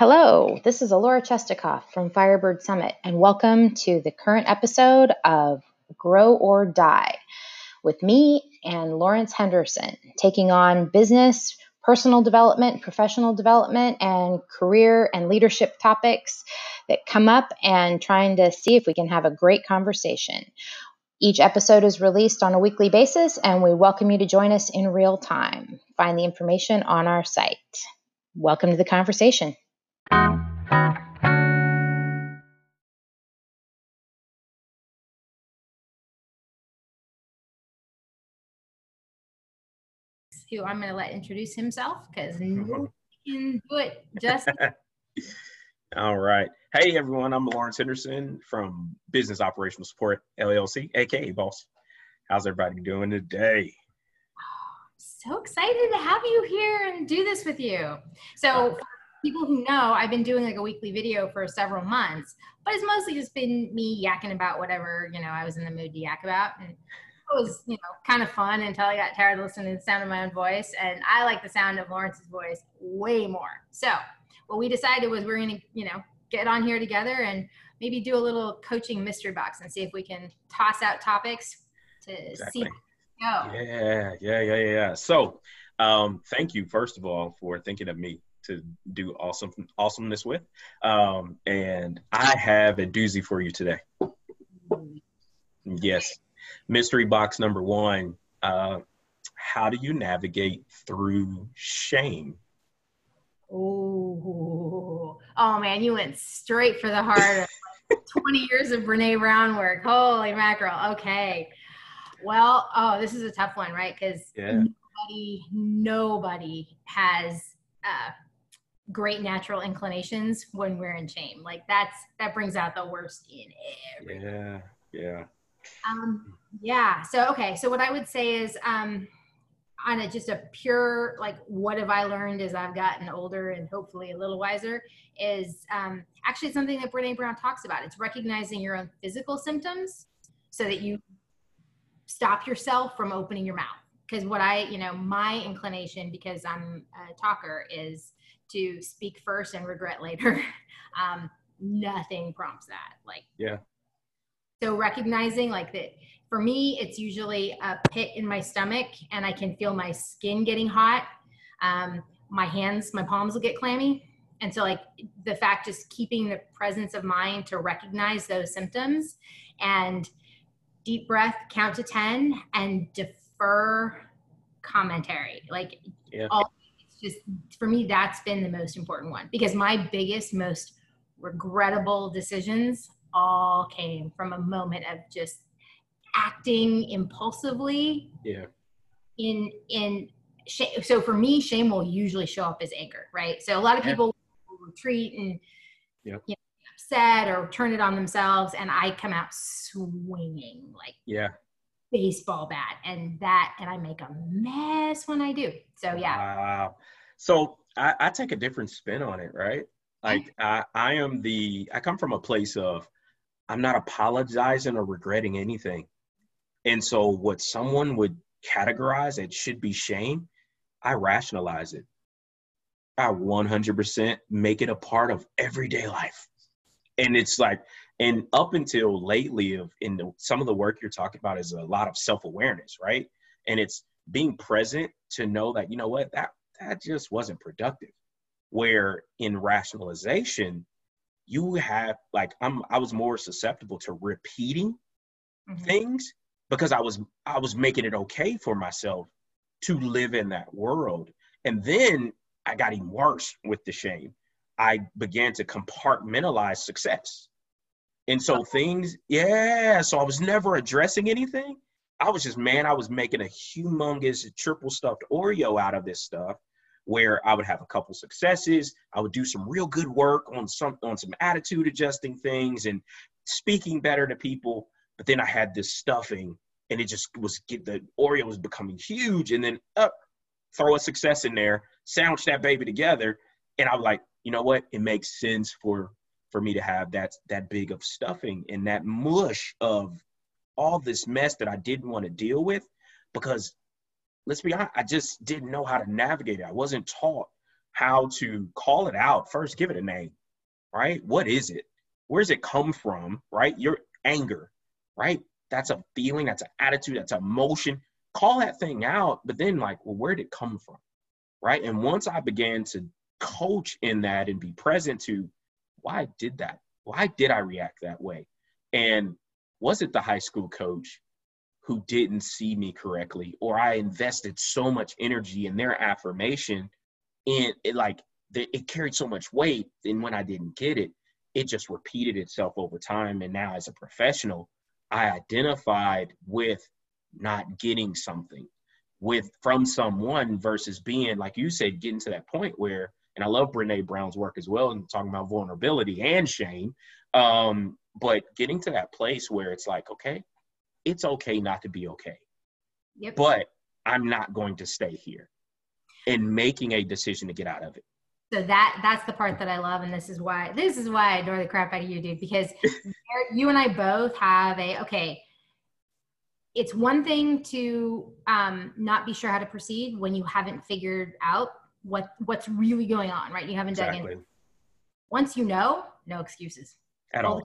Hello, this is Alora Chestikoff from Firebird Summit, and welcome to the current episode of Grow or Die with me and Lawrence Henderson, taking on business, personal development, professional development, and career and leadership topics that come up and trying to see if we can have a great conversation. Each episode is released on a weekly basis, and we welcome you to join us in real time. Find the information on our site. Welcome to the conversation. Who I'm going to let introduce himself because nobody can do it just. All right. Hey, everyone. I'm Lawrence Henderson from Business Operational Support LLC, aka Boss. How's everybody doing today? So excited to have you here and do this with you. So, uh, people who know, I've been doing like a weekly video for several months, but it's mostly just been me yakking about whatever you know I was in the mood to yak about, and it was you know kind of fun until I got tired of listening to the sound of my own voice, and I like the sound of Lawrence's voice way more. So what we decided was we're going to, you know, get on here together and maybe do a little coaching mystery box and see if we can toss out topics to exactly. see go. Yeah, yeah, yeah, yeah. So, um, thank you first of all for thinking of me to do awesome awesomeness with. Um, and I have a doozy for you today. Yes, mystery box number one. Uh, how do you navigate through shame? Oh, oh man, you went straight for the heart. 20 years of Brene Brown work. Holy mackerel. Okay. Well, oh, this is a tough one, right? Because yeah. nobody, nobody has uh, great natural inclinations when we're in shame. Like that's that brings out the worst in everyone. Yeah, yeah. Um, yeah. So okay. So what I would say is, um, on a just a pure like what have i learned as i've gotten older and hopefully a little wiser is um, actually something that brene brown talks about it's recognizing your own physical symptoms so that you stop yourself from opening your mouth because what i you know my inclination because i'm a talker is to speak first and regret later um, nothing prompts that like yeah so recognizing like that for me, it's usually a pit in my stomach and I can feel my skin getting hot. Um, my hands, my palms will get clammy. And so, like, the fact just keeping the presence of mind to recognize those symptoms and deep breath, count to 10, and defer commentary. Like, yeah. all, just for me, that's been the most important one because my biggest, most regrettable decisions all came from a moment of just acting impulsively yeah in in shame so for me shame will usually show up as anger right so a lot of people yeah. retreat and yeah. you know, upset or turn it on themselves and i come out swinging like yeah baseball bat and that and i make a mess when i do. So yeah. Wow. So i, I take a different spin on it right? Like I, I am the i come from a place of i'm not apologizing or regretting anything. And so, what someone would categorize as should be shame, I rationalize it. I 100% make it a part of everyday life. And it's like, and up until lately, of in the, some of the work you're talking about is a lot of self awareness, right? And it's being present to know that you know what that that just wasn't productive. Where in rationalization, you have like I'm I was more susceptible to repeating mm-hmm. things because I was I was making it okay for myself to live in that world. And then I got even worse with the shame. I began to compartmentalize success. And so things, yeah, so I was never addressing anything. I was just, man, I was making a humongous triple stuffed Oreo out of this stuff where I would have a couple successes. I would do some real good work on some on some attitude adjusting things and speaking better to people. But then I had this stuffing, and it just was get the Oreo was becoming huge, and then up, throw a success in there, sandwich that baby together, and I'm like, you know what? It makes sense for for me to have that that big of stuffing and that mush of all this mess that I didn't want to deal with, because let's be honest, I just didn't know how to navigate it. I wasn't taught how to call it out first give it a name right? What is it? Where does it come from right? Your anger right? That's a feeling that's an attitude that's emotion. Call that thing out but then like well where did it come from right? And once i began to coach in that and be present to why did that? Why did i react that way? And was it the high school coach who didn't see me correctly or i invested so much energy in their affirmation and it like it carried so much weight and when i didn't get it it just repeated itself over time. And now as a professional i identified with not getting something with from someone versus being like you said getting to that point where and i love brene brown's work as well and talking about vulnerability and shame um, but getting to that place where it's like okay it's okay not to be okay yep. but i'm not going to stay here and making a decision to get out of it so that that's the part that I love, and this is why this is why I adore the crap out of you, dude. Because you and I both have a okay. It's one thing to um, not be sure how to proceed when you haven't figured out what what's really going on, right? You haven't exactly. dug in. Once you know, no excuses at all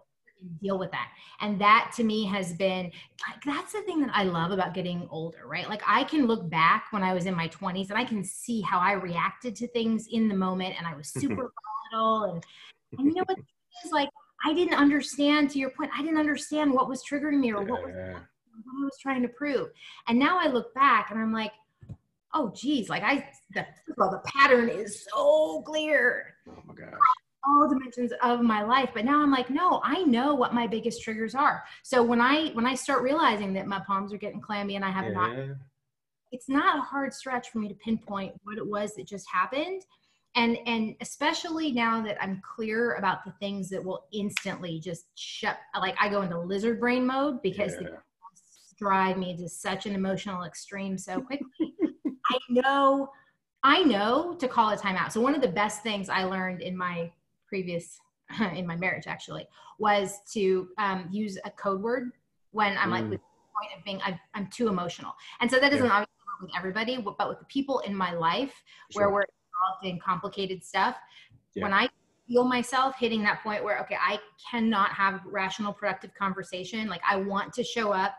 deal with that. And that to me has been like, that's the thing that I love about getting older, right? Like I can look back when I was in my 20s and I can see how I reacted to things in the moment and I was super volatile. And, and you know what is like, I didn't understand to your point, I didn't understand what was triggering me or what was what I was trying to prove. And now I look back and I'm like, oh geez, like I the well, the pattern is so clear. Oh my gosh all dimensions of my life but now i'm like no i know what my biggest triggers are so when i when i start realizing that my palms are getting clammy and i have yeah. not it's not a hard stretch for me to pinpoint what it was that just happened and and especially now that i'm clear about the things that will instantly just shut like i go into lizard brain mode because yeah. they drive me to such an emotional extreme so quickly i know I know to call a timeout. So one of the best things I learned in my previous in my marriage actually was to um, use a code word when I'm mm. like with the point of being I, am too emotional, and so that doesn't yeah. obviously work with everybody, but with the people in my life sure. where we're involved in complicated stuff. Yeah. When I feel myself hitting that point where okay, I cannot have rational, productive conversation. Like I want to show up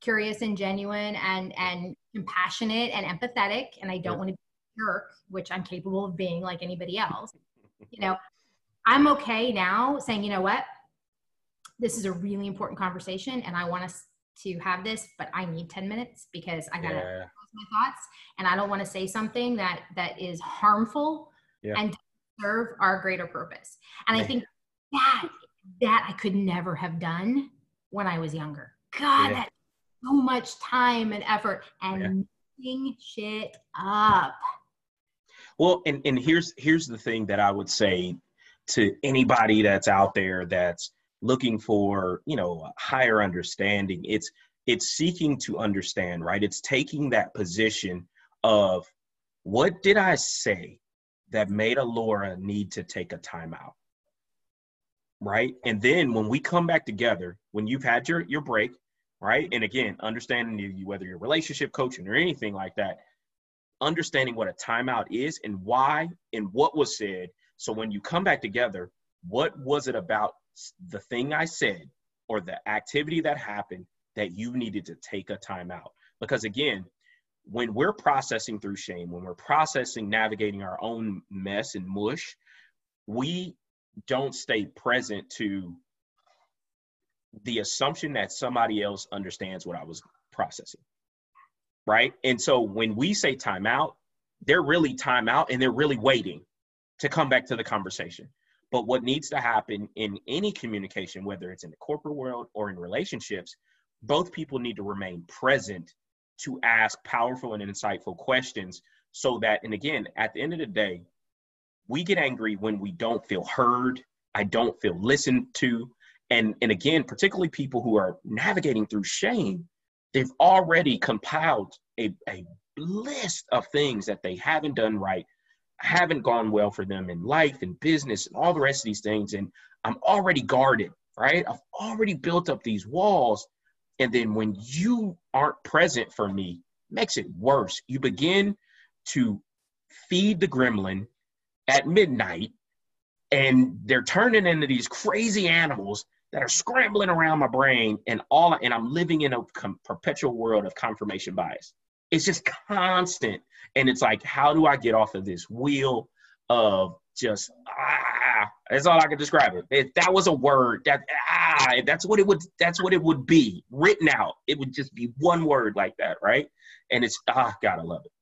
curious and genuine and and compassionate and empathetic, and I don't yeah. want to be a jerk, which I'm capable of being like anybody else. You know, I'm okay now saying, you know what, this is a really important conversation and I want us to have this, but I need 10 minutes because I gotta yeah. my thoughts and I don't want to say something that that is harmful yeah. and serve our greater purpose. And I think that that I could never have done when I was younger. God, yeah. that so much time and effort and yeah. shit up. Well, and, and here's here's the thing that I would say to anybody that's out there that's looking for you know higher understanding it's it's seeking to understand right it's taking that position of what did i say that made Alora need to take a timeout right and then when we come back together when you've had your your break right? Mm-hmm. And again understanding you whether you're relationship coaching or anything like that understanding what a timeout is and why and what was said. So when you come back together, what was it about the thing I said or the activity that happened that you needed to take a timeout? Because again, when we're processing through shame, when we're processing navigating our own mess and mush, we don't stay present to the assumption that somebody else understands what I was processing. Right. And so when we say timeout, they're really timeout and they're really waiting to come back to the conversation. But what needs to happen in any communication, whether it's in the corporate world or in relationships, both people need to remain present to ask powerful and insightful questions so that, and again, at the end of the day, we get angry when we don't feel heard, I don't feel listened to. And, and again, particularly people who are navigating through shame, they've already compiled a, a list of things that they haven't done right haven't gone well for them in life and business and all the rest of these things. And I'm already guarded, right? I've already built up these walls. And then when you aren't present for me, makes it worse. You begin to feed the gremlin at midnight and they're turning into these crazy animals that are scrambling around my brain and all and i'm living in a com- perpetual world of confirmation bias. It's just constant. And it's like how do i get off of this wheel of just ah that's all i can describe it. If that was a word that ah that's what it would that's what it would be written out it would just be one word like that right? And it's ah god i love it.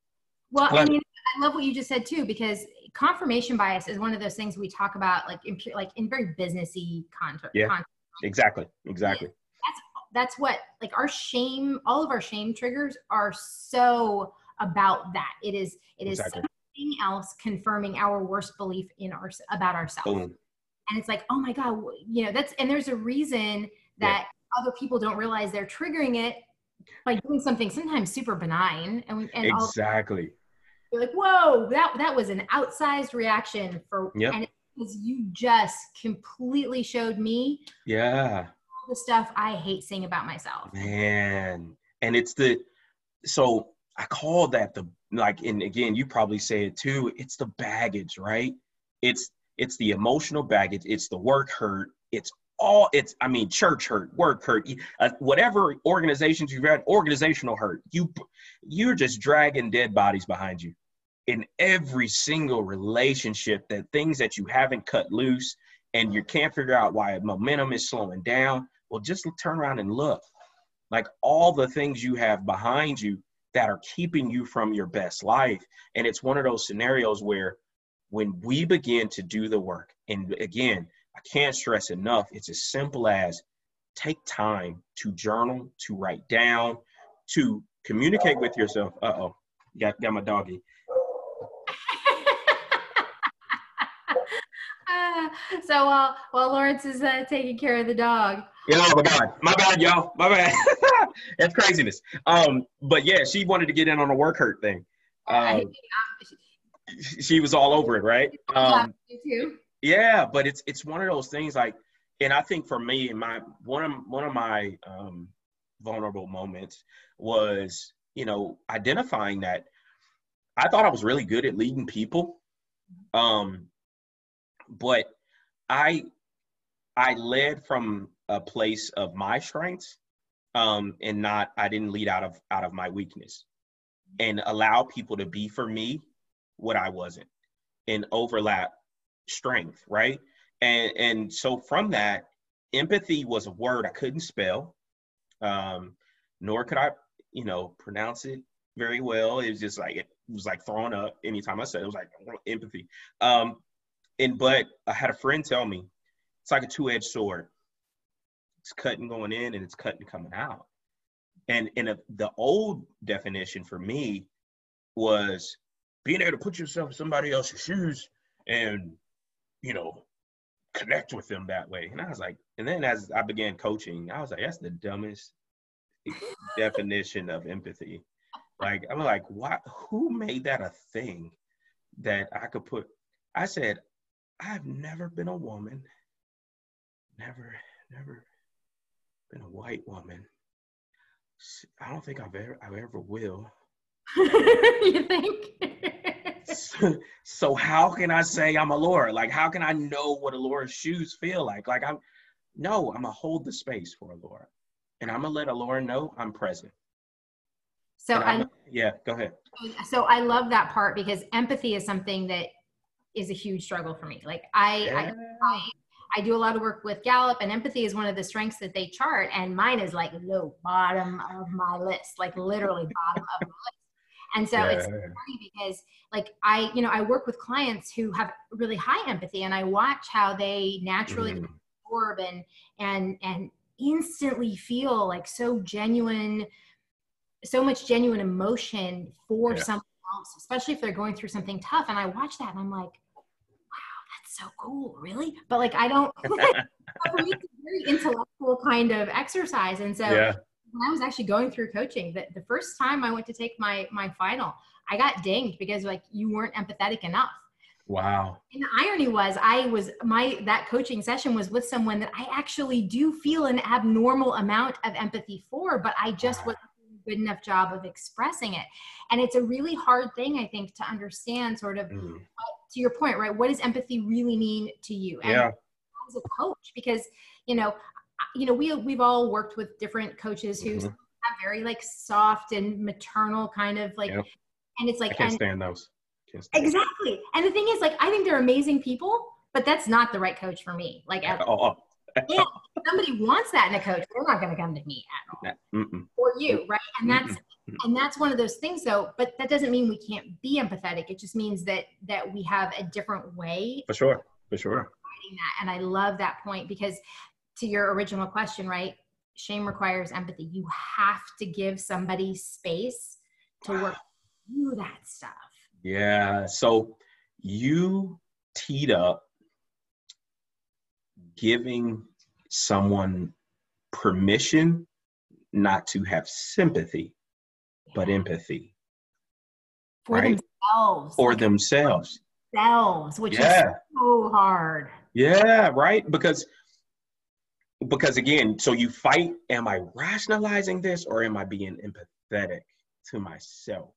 Well but, i mean i love what you just said too because confirmation bias is one of those things we talk about like in like in very businessy context yeah exactly exactly that's that's what like our shame all of our shame triggers are so about that it is it is exactly. something else confirming our worst belief in our about ourselves Boom. and it's like oh my god you know that's and there's a reason that yeah. other people don't realize they're triggering it by doing something sometimes super benign and, and exactly you're like whoa that that was an outsized reaction for yep. and because you just completely showed me yeah the stuff I hate saying about myself. Man. And it's the so I call that the like and again you probably say it too, it's the baggage, right? It's it's the emotional baggage, it's the work hurt, it's all it's i mean church hurt work hurt uh, whatever organizations you've had organizational hurt you you're just dragging dead bodies behind you in every single relationship that things that you haven't cut loose and you can't figure out why momentum is slowing down well just turn around and look. Like all the things you have behind you that are keeping you from your best life. And it's one of those scenarios where when we begin to do the work and again i can't stress enough it's as simple as take time to journal to write down to communicate with yourself. Uh-oh got, got my doggy so while while Lawrence is uh, taking care of the dog. Yeah, oh my God, my bad, y'all, my bad. That's craziness. Um, but yeah, she wanted to get in on the work hurt thing. Um, she was all over it, right? Um, yeah, but it's it's one of those things like, and I think for me, my one of one of my um, vulnerable moments was, you know, identifying that I thought I was really good at leading people, um, but I I led from a place of my strengths, um, and not I didn't lead out of out of my weakness, and allow people to be for me what I wasn't, and overlap strength, right? And and so from that, empathy was a word I couldn't spell, um, nor could I, you know, pronounce it very well. It was just like it was like throwing up anytime I said it, it was like empathy. Um, and but I had a friend tell me it's like a two-edged sword. It's cutting going in and it's cutting coming out. And in a, the old definition for me was being able to put yourself in somebody else's shoes and you know connect with them that way. And I was like, and then as I began coaching, I was like, that's the dumbest definition of empathy. Like I'm like, what? Who made that a thing that I could put? I said, I've never been a woman, never, never been a white woman. I don't think I've ever, I ever will. you think? so, so, how can I say I'm Alora? Like, how can I know what Alora's shoes feel like? Like, I'm, no, I'm gonna hold the space for Alora, and I'm gonna let Alora know I'm present. So I, yeah, go ahead. So I love that part because empathy is something that is a huge struggle for me. Like I, yeah. I, I, I do a lot of work with Gallup, and empathy is one of the strengths that they chart, and mine is like low bottom of my list, like literally bottom of my list. And so yeah. it's funny because like I, you know, I work with clients who have really high empathy, and I watch how they naturally mm. absorb and and and instantly feel like so genuine, so much genuine emotion for yeah. someone else, especially if they're going through something tough. And I watch that, and I'm like so cool, really? But like, I don't, for me, it's a very intellectual kind of exercise. And so yeah. when I was actually going through coaching, the, the first time I went to take my, my final, I got dinged because like you weren't empathetic enough. Wow. And the irony was I was my that coaching session was with someone that I actually do feel an abnormal amount of empathy for, but I just wasn't doing a good enough job of expressing it. And it's a really hard thing, I think, to understand sort of mm. what to your point, right? What does empathy really mean to you? And Yeah. as a coach, because you know, you know, we we've all worked with different coaches who Mhm. have very like soft and maternal kind of like, and it's like I can't and stand those. Can't stand exactly. And the thing is, like, I think they're amazing people, but that's not the right coach for me. Like, them. if Oh, somebody wants that in a coach, they're not going to come to me at all mm-mm. or you, right? And that's Mm-mm. and that's one of those things though but that doesn't mean we can't be empathetic it just means that that we have a different way for sure, for sure. that and i love that point because to your original question right shame requires empathy you have to give somebody space to work through that stuff Yeah. So you teed up giving someone permission not to have sympathy, but empathy for right. themselves for themselves. themselves which is Yeah. so hard Yeah, right. Because because again, so you fight, am I rationalizing this or am I being empathetic to myself?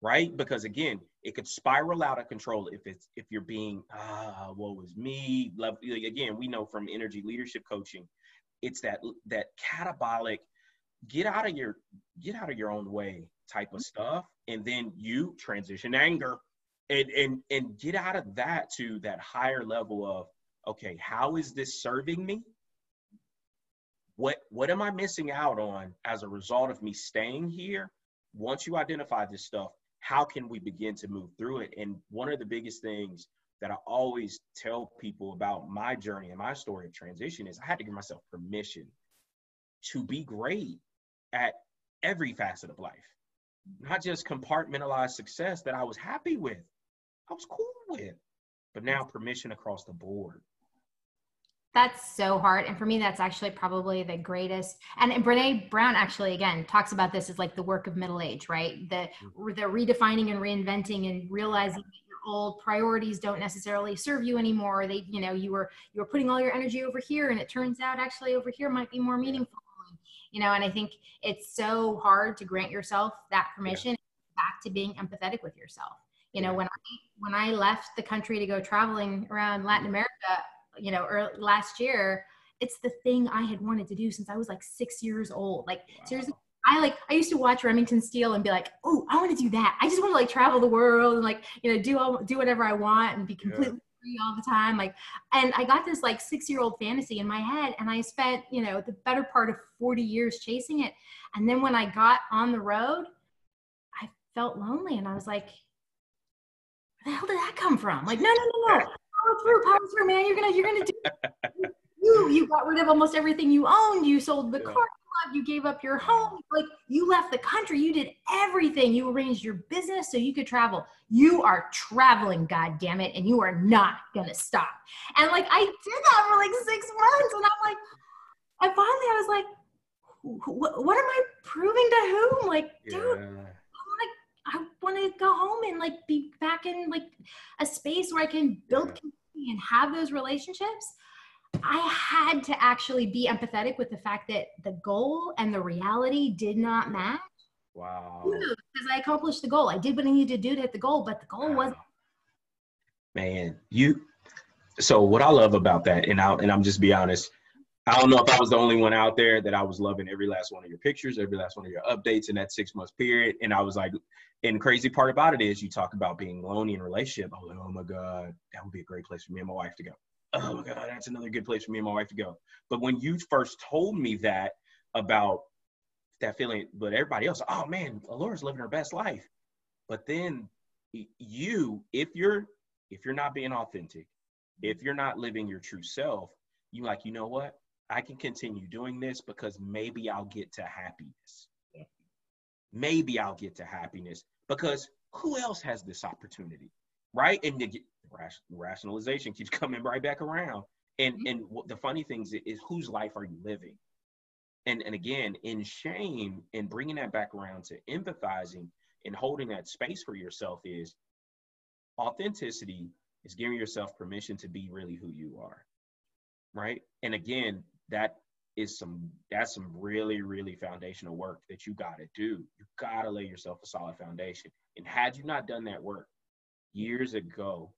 Right? Because again, it could spiral out of control if it's if you're being ah, what was me? Love again, we know from energy leadership coaching, it's that that catabolic get out of your get out of your own way type of stuff. And then you transition anger and and and get out of that to that higher level of okay how is this serving me what what am i missing out on as a result of me staying here once you identify this stuff how can we begin to move through it? And one of the biggest things that i always tell people about my journey and my story of transition is i had to give myself permission to be great at every facet of life not just compartmentalized success that i was happy with i was cool with but now permission across the board That's so hard. And for me, that's actually probably the greatest. And, and Brene Brown actually, again, talks about this as like the work of middle age, right? The, mm. the redefining and reinventing and realizing that your old priorities don't necessarily serve you anymore. They, you know, you were, you were putting all your energy over here and it turns out actually over here might be more meaningful. You know, and I think it's so hard to grant yourself that permission back to being empathetic with yourself. You know, when I, when I left the country to go traveling around Latin America, you know, early, last year, it's the thing I had wanted to do since I was like six years old. Like seriously, I like I used to watch Remington Steele and be like, oh, I want to do that. I just want to like travel the world and like you know do all do whatever I want and be completely free all the time. Like, and I got this like six year old fantasy in my head, and I spent you know the better part of forty years chasing it. And then when I got on the road, I felt lonely, and I was like, where the hell did that come from? Like, no, no, no, no. Power through, power through, man. You're gonna, you're gonna do. it. you, you got rid of almost everything you owned. You sold the Yeah. car club. You gave up your home. Like, you left the country. You did everything. You arranged your business so you could travel. You are traveling, god damn it, and you are not gonna stop. And like, I did that for like six months, and I'm like, and finally, I was like, what, what am I proving to whom? Like, dude, yeah I want to go home and like be back in like a space where I can build community and have those relationships. I had to actually be empathetic with the fact that the goal and the reality did not match. wow Because I accomplished the goal. I did what I needed to do to hit the goal, but the goal wasn't. Man, you. So what I love about that, and I and I'm just be honest, I don't know if I was the only one out there that I was loving every last one of your pictures, every last one of your updates in that six months period, and I was like, and the crazy part about it is you talk about being lonely in a relationship. I was like, oh my god, that would be a great place for me and my wife to go. Oh my god, that's another good place for me and my wife to go. But when you first told me that about that feeling, but everybody else, oh man, Alora's living her best life. But then you, if you're if you're not being authentic, if mm-hmm. you're not living your true self, you like, you know what? I can continue doing this because maybe I'll get to happiness. Yeah. Maybe I'll get to happiness because who else has this opportunity? Right? And the ration- rationalization keeps coming right back around. And Mhm. and what the funny thing is, is whose life are you living? And and again, in shame and bringing that back around to empathizing and holding that space for yourself is authenticity is giving yourself permission to be really who you are right and again that is some that's some really really foundational work that you got to do you got to lay yourself a solid foundation and had you not done that work years ago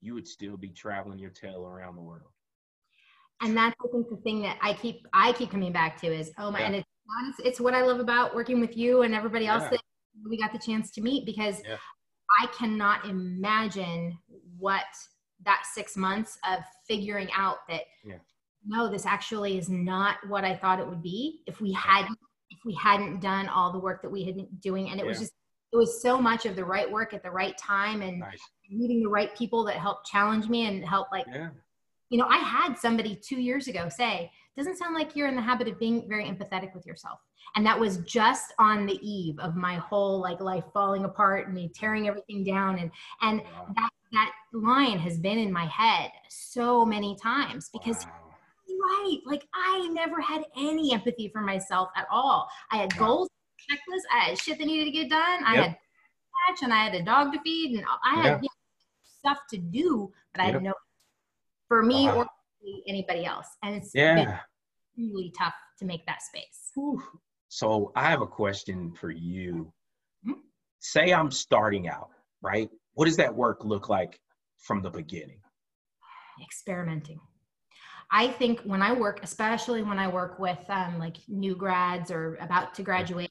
you would still be traveling your tail around the world. And that's I think the thing that I keep I keep coming back to is oh my yeah. and it's it's, what I love about working with you and everybody else yeah. that we got the chance to meet because yeah. I cannot imagine what that six months of figuring out that no, this actually is not what I thought it would be if we hadn't if we hadn't done all the work that we had been doing and it was just it was so much of the right work at the right time and nice. meeting the right people that helped challenge me and help like yeah. you know i had somebody two years ago say doesn't sound like you're in the habit of being very empathetic with yourself and that was just on the eve of my whole like life falling apart and me tearing everything down and and wow. that that line has been in my head so many times because wow. Right like i never had any empathy for myself at all i had goals checklist. I had shit that needed to get done. I had catch and I had a dog to feed and I had you know, stuff to do, but I yep. had no for me or anybody else. And it's yeah. really tough to make that space. Whew. So I have a question for you. Mm-hmm. Say I'm starting out, right? What does that work look like from the beginning? Experimenting. I think when I work, especially when I work with um, like new grads or about to graduate,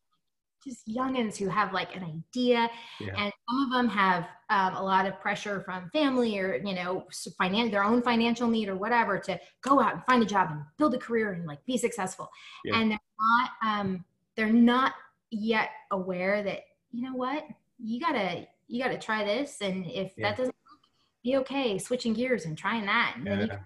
just youngins who have like an idea yeah. and some of them have um, a lot of pressure from family or you know finan- their own financial need or whatever to go out and find a job and build a career and like be successful yeah. and they're not um, they're not yet aware that you know what you gotta you gotta try this and if yeah. that doesn't work be okay switching gears and trying that and, yeah. can,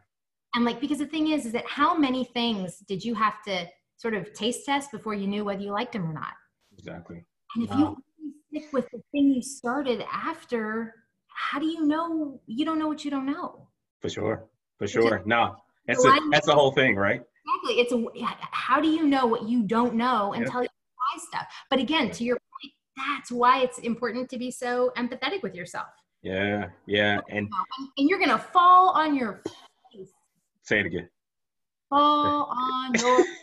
and like because the thing is is that how many things did you have to sort of taste test before you knew whether you liked them or not Exactly. And if wow. you stick with the thing you started after, how do you know you don't know what you don't know? For sure. For sure. No, that's a, that's the whole thing, right? Exactly. It's a how do you know what you don't know until yep. you try stuff? But again, to your point, that's why it's important to be so empathetic with yourself. Yeah, yeah, and and you're gonna fall on your. Say it again. Fall on your face.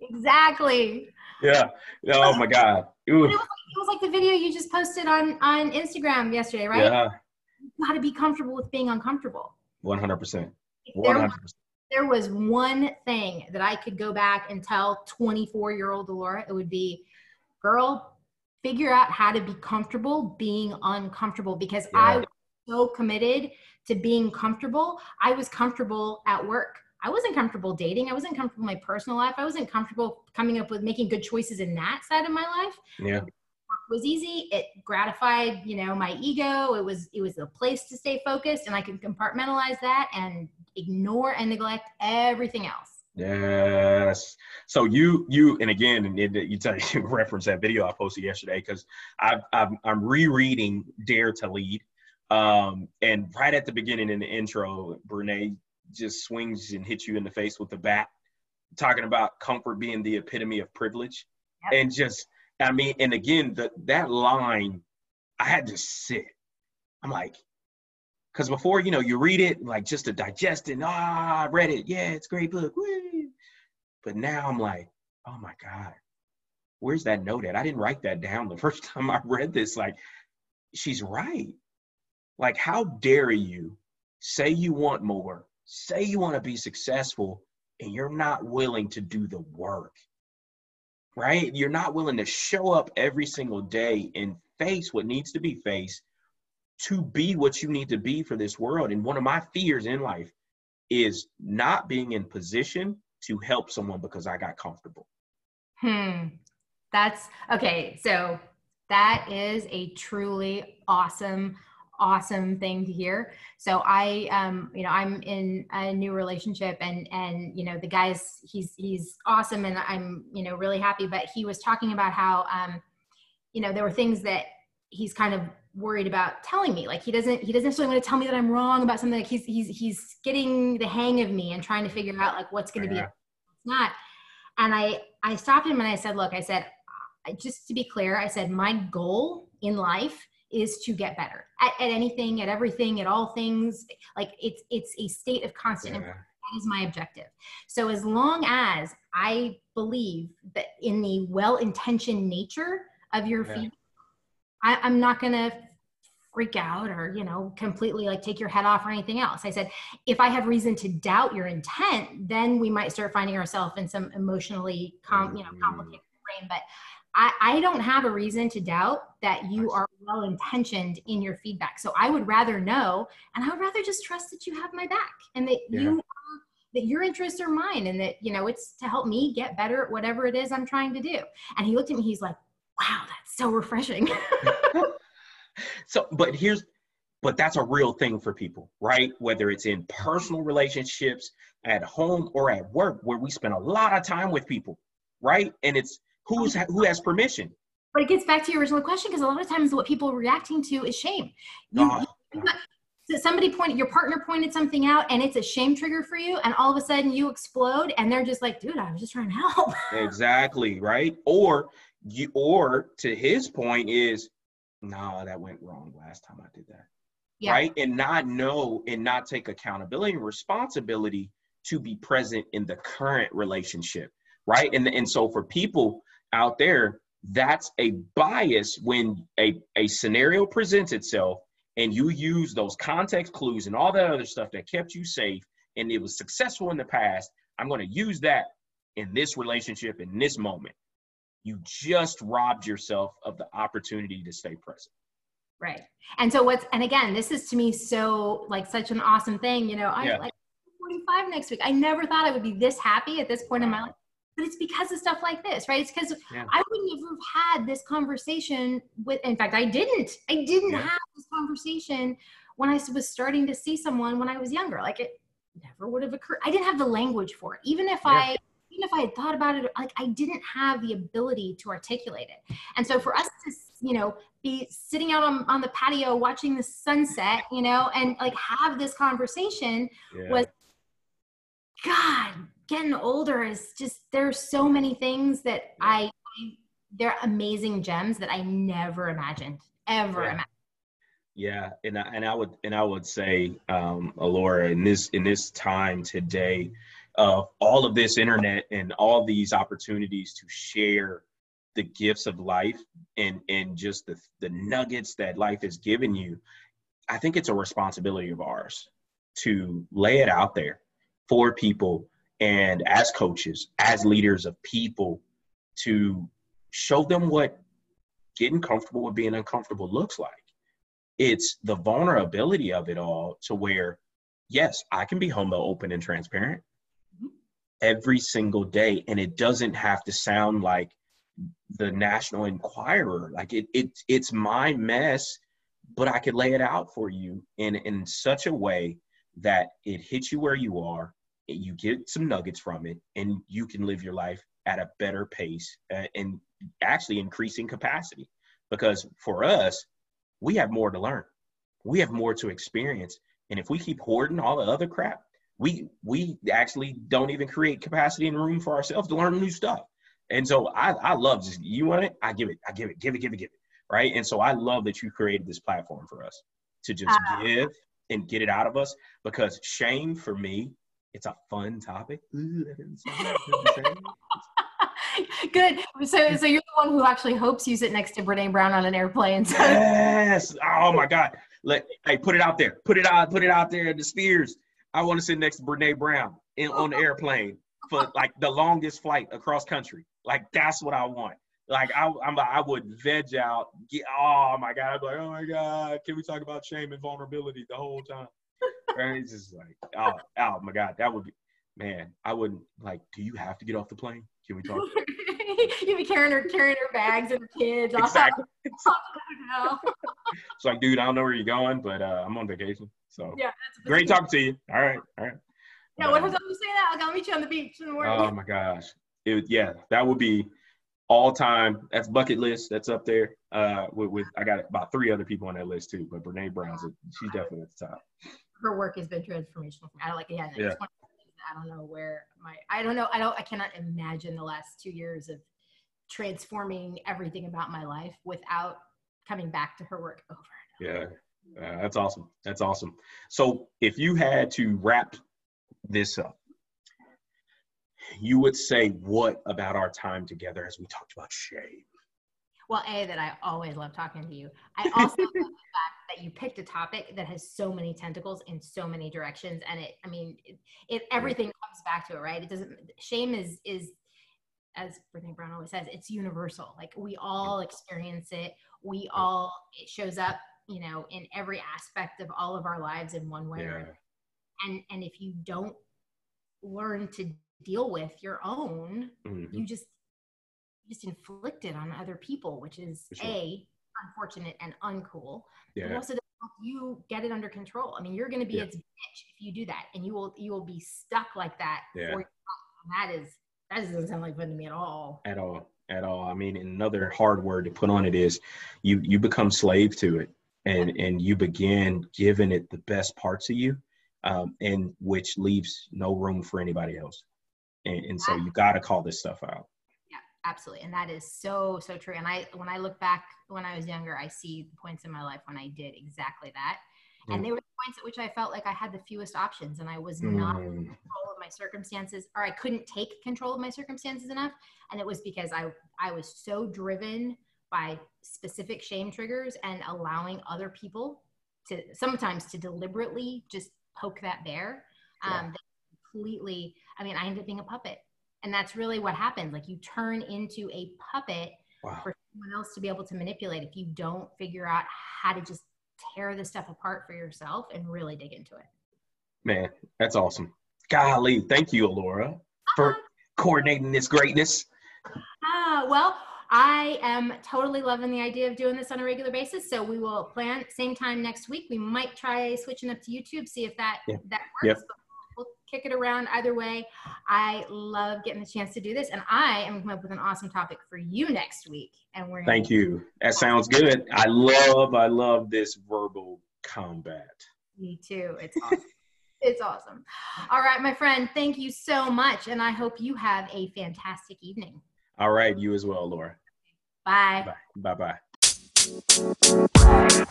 Exactly yeah. Oh my God. It was, like, it was, like, the video you just posted on on Instagram yesterday, right? Yeah. You got to be comfortable with being uncomfortable. One hundred percent. One hundred percent. There was one thing that I could go back and tell 24 year old Laura, it would be, girl, figure out how to be comfortable being uncomfortable because yeah. I was so committed to being comfortable. I was comfortable at work. I wasn't comfortable dating. I wasn't comfortable in my personal life. I wasn't comfortable coming up with making good choices in that side of my life. Yeah. It was easy. It gratified, you know, my ego. It was it was a place to stay focused and I could compartmentalize that and ignore and neglect everything else. Yes. So you you and again you tell you reference that video I posted yesterday because I've, i am rereading Dare to Lead, um, and right at the beginning in the intro, Brene just swings and hits you in the face with the bat, talking about comfort being the epitome of privilege. Yep. And just, I mean, and again, the, that line, I had to sit. I'm like, because before, you know, you read it, like just to digest it, ah, I read it. Yeah, it's a great book. Woo. But now I'm like, oh my God, where's that note at? I didn't write that down the first time I read this. Like, she's right. Like, how dare you say you want more, say you want to be successful and you're not willing to do the work, right? You're not willing to show up every single day and face what needs to be faced to be what you need to be for this world. And one of my fears in life is not being in position to help someone because I got comfortable. Hmm. That's okay. So that is a truly awesome awesome thing to hear. So I, um, you know, I'm in a new relationship and, and, you know, the guy's, he's, he's awesome and I'm, you know, really happy, but he was talking about how, um, you know, there were things that he's kind of worried about telling me. Like he doesn't, he doesn't necessarily want to tell me that I'm wrong about something. Like he's, he's, he's getting the hang of me and trying to figure out like what's going to yeah. be, not. And I, I stopped him and I said, look, I said, just to be clear, I said, my goal in life is to get better at, at anything, at everything, at all things. Like it's it's a state of constant yeah. That is my objective. So as long as I believe that in the well-intentioned nature of your yeah. feedback, I, am not gonna freak out or you know completely like take your head off or anything else i said if i have reason to doubt your intent then we might start finding ourselves in some emotionally com- you know Mm. complicated brain but I, I don't have a reason to doubt that you are well intentioned in your feedback. So i would rather know and i would rather just trust that you have my back and that Yeah. you are, that your interests are mine and that you know it's to help me get better at whatever it is i'm trying to do. And he looked at me he's like wow that's so refreshing. So but here's but that's a real thing for people right? Whether it's in personal relationships at home or at work where we spend a lot of time with people right? And it's who's who has permission But it gets back to your original question because a lot of times what people are reacting to is shame. You, Oh, you- so somebody pointed, your partner pointed something out, and it's a shame trigger for you, and all of a sudden you explode, and they're just like, "Dude, I was just trying to help." exactly right or you or to his point is no that went wrong last time i did that Yeah. right and not know and not take accountability and responsibility to be present in the current relationship right and and so for people out there that's a bias when a, a scenario presents itself and you use those context clues and all that other stuff that kept you safe and it was successful in the past i'm going to use that in this relationship in this moment you just robbed yourself of the opportunity to stay present Right. And so what's and again, this is to me so like such an awesome thing. You know, I Yeah. like 45 next week. I never thought I would be this happy at this point in my life. But it's because of stuff like this, right? It's because Yeah. I would never have had this conversation with in fact I didn't. I didn't Yeah. have this conversation when I was starting to see someone when I was younger. Like it never would have occurred. I didn't have the language for it. Even if Yeah. I even if I had thought about it, like I didn't have the ability to articulate it. And so for us to, you know, be sitting out on, on the patio watching the sunset, you know, and like have this conversation was God, getting older is just there's so many things that I, I they're amazing gems that I never imagined. Ever Yeah. imagined. Yeah, and I, and I would and I would say, um, Alora, in this in this time today, of all of this internet and all these opportunities to share the gifts of life and and just the the nuggets that life has given you, I think it's a responsibility of ours to lay it out there for people and as coaches, as leaders of people, to show them what getting comfortable with being uncomfortable looks like it's the vulnerability of it all to where yes i can be humble open and transparent Mhm. every single day and it doesn't have to sound like the national enquirer like it, it it's my mess but i could lay it out for you in in such a way that it hits you where you are you get some nuggets from it and you can live your life at a better pace uh, and actually increasing capacity because for us we have more to learn. We have more to experience. And if we keep hoarding all the other crap, we we actually don't even create capacity and room for ourselves to learn new stuff. And so I, I love just you want it, I give it, I give it, give it, give it, give it. Right. And so I love that you created this platform for us to just Ah. give and get it out of us because shame for me, it's a fun topic. Ooh, that didn't sound like what I'm saying. Good. So, so you're the one who actually hopes you sit next to Brene Brown on an airplane. So Yes. Oh my God. Let hey, put it out there. Put it out. Put it out there in the spheres. I want to sit next to Brene Brown in on the airplane for like the longest flight across country. Like that's what I want. Like I, I'm, I would veg out. Get, oh my God. I'd be like, oh my God. Can we talk about shame and vulnerability the whole time? And it's just like, oh, oh my God. That would be, man. I wouldn't like. Do you have to get off the plane? Can we talk? you'd be carrying her, carrying her bags and her kids. all- exactly. all- It's like, dude, I don't know where you're going, but uh, I'm on vacation. So Yeah, great talking to you. All right, all right. Yeah, what time you say that? I'll go meet you on the beach in the morning. Oh my gosh, it yeah, that would be all time. That's bucket list. That's up there. Uh, with, with I got about three other people on that list too, but Brene Brown's she's definitely at the top. Her work has been transformational for me. I don't like yeah, Yeah. one of the things that I don't know where my I don't know I don't I cannot imagine the last two years of transforming everything about my life without coming back to her work over. Yeah, uh, that's awesome. That's awesome. So if you had to wrap this up, you would say what about our time together as we talked about shame? Well, a that I always love talking to you. I also love the fact that you picked a topic that has so many tentacles in so many directions, and it. I mean, it, it everything comes back to it, right? It doesn't. Shame is is as Brene Brown always says, it's universal. Like we all experience it. We all it shows up, you know, in every aspect of all of our lives in one way Yeah. or another. And and if you don't learn to deal with your own, Mhm. you just you just inflict it on other people, which is sure. a unfortunate and uncool. But it also doesn't help you get it under control. I mean, you're going to be Yeah. its bitch if you do that, and you will you will be stuck like that. Yeah. For, that is that doesn't sound like fun to me at all. at all at all i mean another hard word to put on it is you you become slave to it and and you begin giving it the best parts of you um, and which leaves no room for anybody else and, and so you got to call this stuff out Absolutely, and that is so so true. And I when I look back when I was younger, I see the points in my life when I did exactly that. And Mm. they were the points at which I felt like I had the fewest options and I was not in Mm, control of my circumstances or I couldn't take control of my circumstances enough. And it was because I I was so driven by specific shame triggers and allowing other people to sometimes to deliberately just poke that bear. Um, that completely, I mean, I ended up being a puppet. And that's really what happens. Like you turn into a puppet wow for someone else to be able to manipulate if you don't figure out how to just tear this stuff apart for yourself and really dig into it. man that's awesome golly thank you Alora for coordinating this greatness Ah, well, I am totally loving the idea of doing this on a regular basis. So we will plan same time next week. We might try switching up to YouTube, see if that Yeah. that Yep. works. We'll kick it around either way. I love getting the chance to do this, and I am coming up with an awesome topic for you next week. And we're thank you that sounds good i love i love this verbal combat Me too. It's awesome. it's awesome. All right, my friend. Thank you so much, and I hope you have a fantastic evening. all right you as well Alora Bye. bye bye bye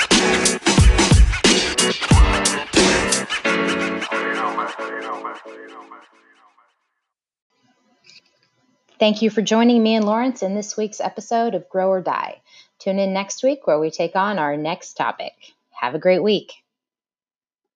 Thank you for joining me and Lawrence in this week's episode of Grow or Die. Tune in next week where we take on our next topic. Have a great week.